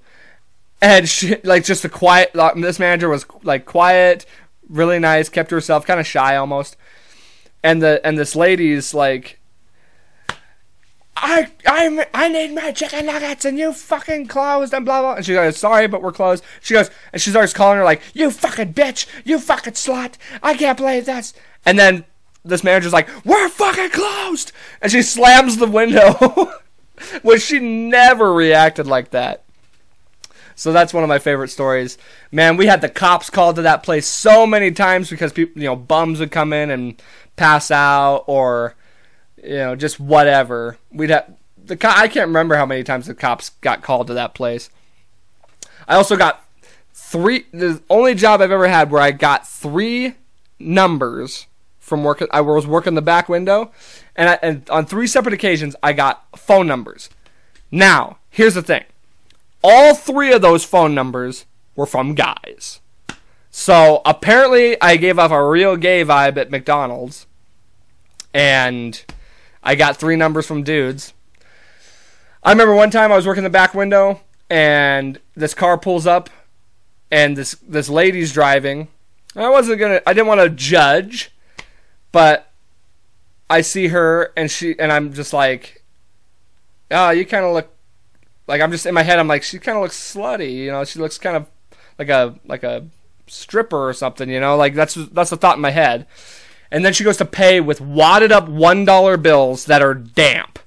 And she, like, just a quiet, like, this manager was, like, quiet, really nice, kept herself, kind of shy almost. And the, and this lady's like, I I I need my chicken nuggets and you fucking closed and blah blah. And she goes, sorry, but we're closed. She goes, and she starts calling her like, you fucking bitch, you fucking slut. I can't believe this. And then this manager's like, we're fucking closed, and she slams the window, which she never reacted like that. So that's one of my favorite stories. Man, we had the cops called to that place so many times because people, you know, bums would come in and pass out or you know, just whatever. We'd have the co- I can't remember how many times the cops got called to that place. I also got three. The only job I've ever had where I got three numbers from work. I was working the back window, and, I, and on three separate occasions I got phone numbers. Now, here's the thing: all three of those phone numbers were from guys. So apparently, I gave off a real gay vibe at McDonald's, and I got three numbers from dudes. I remember one time I was working the back window and this car pulls up and this this lady's driving. I wasn't gonna I didn't want to judge, but I see her and she and I'm just like, oh, you kind of look like I'm just in my head. I'm like, she kind of looks slutty, you know. She looks kind of like a like a stripper or something, you know. Like that's that's the thought in my head and then she goes to pay with wadded up one dollar bills that are damp.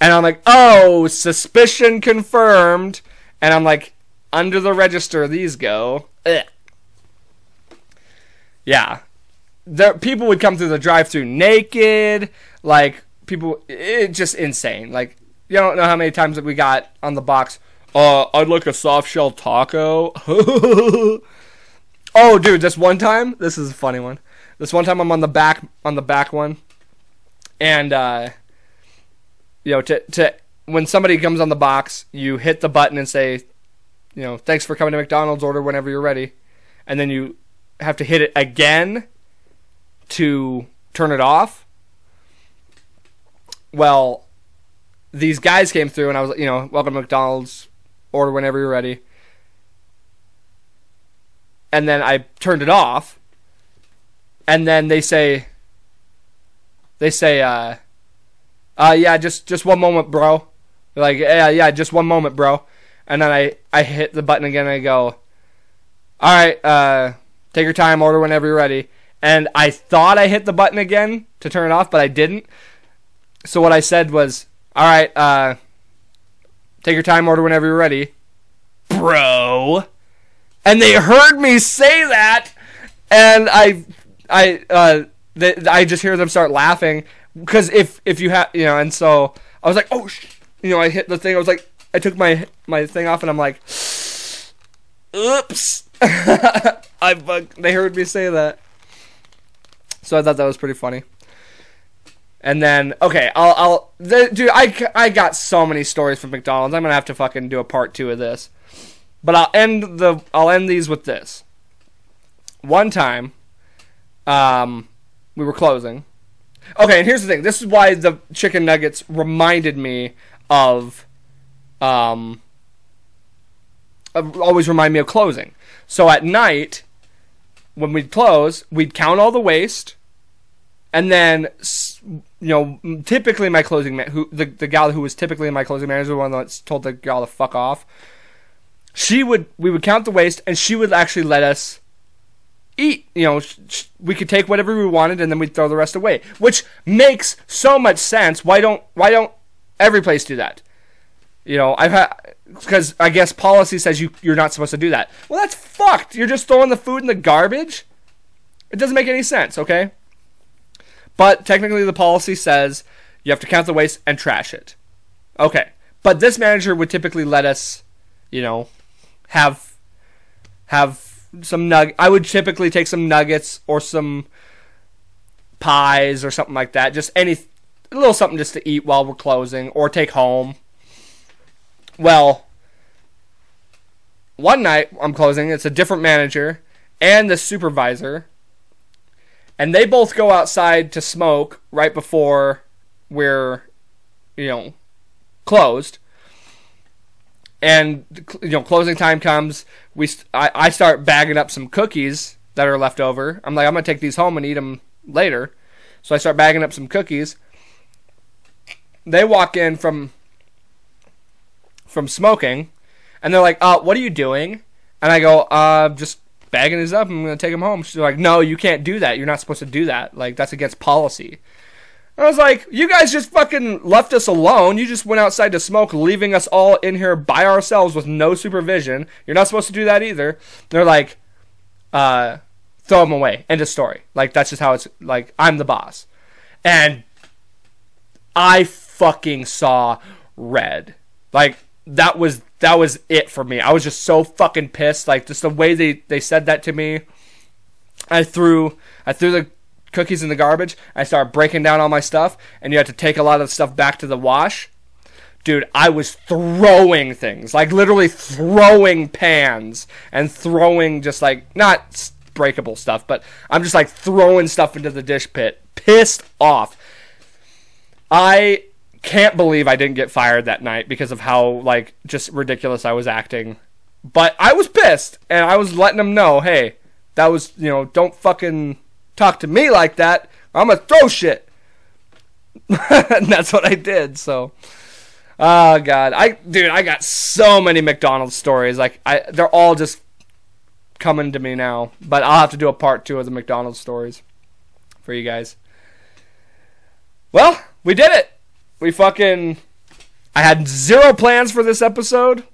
And I'm like, oh, suspicion confirmed. And I'm like, under the register, these go. Ugh. Yeah, there people would come through the drive-through naked. Like people, it's just insane. Like you don't know how many times that we got on the box. Uh, I'd like a soft shell taco. oh, dude, this one time, this is a funny one. This one time I'm on the back on the back one, and uh, you know, to to when somebody comes on the box, you hit the button and say, you know, thanks for coming to McDonald's. Order whenever you're ready, and then you have to hit it again to turn it off. Well, these guys came through, and I was, you know, welcome to McDonald's. Order whenever you're ready. And then I turned it off and then they say they say uh uh yeah just just one moment bro. Like yeah yeah just one moment bro. And then i i hit the button again and i go all right uh take your time order whenever you're ready. And i thought i hit the button again to turn it off but i didn't. So what i said was all right uh take your time order whenever you're ready. Bro and they heard me say that and i I uh, they, I just hear them start laughing because if if you have you know, and so I was like, oh, you know, I hit the thing. I was like, I took my my thing off, and I'm like, oops. I bug. They heard me say that, so I thought that was pretty funny. And then okay, I'll I'll the, dude, I I got so many stories from McDonald's. I'm gonna have to fucking do a part two of this, but I'll end the I'll end these with this. One time, um, we were closing. Okay, and here's the thing. This is why the chicken nuggets reminded me of, um, always remind me of closing. So at night, when we'd close, we'd count all the waste, and then, you know, typically my closing man, who the the gal who was typically my closing manager, the one that's told the gal to fuck off. She would, we would count the waste, and she would actually let us eat. You know, we could take whatever we wanted and then we'd throw the rest away, which makes so much sense. Why don't why don't every place do that? You know, I've had because I guess policy says you you're not supposed to do that. Well, that's fucked. You're just throwing the food in the garbage. It doesn't make any sense. Okay, but technically the policy says you have to count the waste and trash it. Okay, but this manager would typically let us, you know, have have some nug. I would typically take some nuggets or some pies or something like that. Just any a little something just to eat while we're closing or take home. Well, one night I'm closing. It's a different manager and the supervisor, and they both go outside to smoke right before we're, you know, closed. And you know, closing time comes. We I, I start bagging up some cookies that are left over. I'm like, I'm gonna take these home and eat them later. So I start bagging up some cookies. They walk in from from smoking, and they're like, "Uh, what are you doing?" And I go, "Uh, just bagging these up. I'm gonna take them home." She's like, "No, you can't do that. You're not supposed to do that. Like that's against policy." I was like, "You guys just fucking left us alone. You just went outside to smoke, leaving us all in here by ourselves with no supervision. You're not supposed to do that either." They're like, "Uh, throw them away. End of story. Like that's just how it's like. I'm the boss, and I fucking saw red. Like that was that was it for me. I was just so fucking pissed. Like just the way they they said that to me. I threw I threw the cookies in the garbage. I started breaking down all my stuff, and you had to take a lot of the stuff back to the wash. Dude, I was throwing things, like literally throwing pans and throwing just like not breakable stuff, but I'm just like throwing stuff into the dish pit, pissed off. I can't believe I didn't get fired that night because of how like just ridiculous I was acting. But I was pissed and I was letting them know, hey, that was you know, don't fucking talk to me like that. I'm gonna throw shit. and that's what I did. So, oh god, I dude, I got so many McDonald's stories. Like I, they're all just coming to me now. But I'll have to do a part two of the McDonald's stories for you guys. Well, we did it. We fucking. I had zero plans for this episode,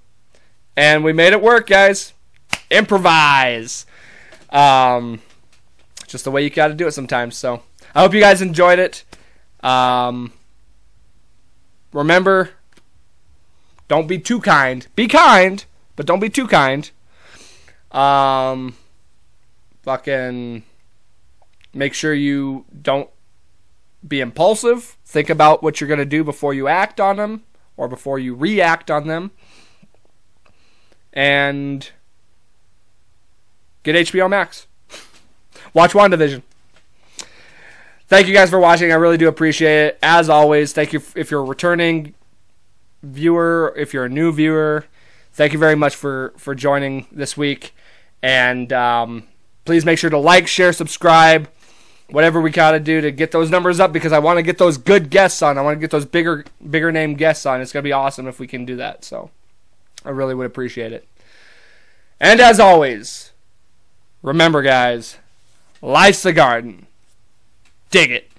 and we made it work, guys. Improvise. Um, just the way you got to do it sometimes. So I hope you guys enjoyed it. Um, remember, don't be too kind. Be kind, but don't be too kind. Um, fucking make sure you don't be impulsive. Think about what you're going to do before you act on them or before you react on them. And get HBO Max. Watch WandaVision. Thank you guys for watching. I really do appreciate it. As always, thank you if you're a returning viewer, if you're a new viewer. Thank you very much for for joining this week. And um, please make sure to like, share, subscribe, whatever we gotta do to get those numbers up because I want to get those good guests on. I want to get those bigger bigger name guests on. It's gonna be awesome if we can do that. So I really would appreciate it. And as always, remember guys, life's a garden. Dig it.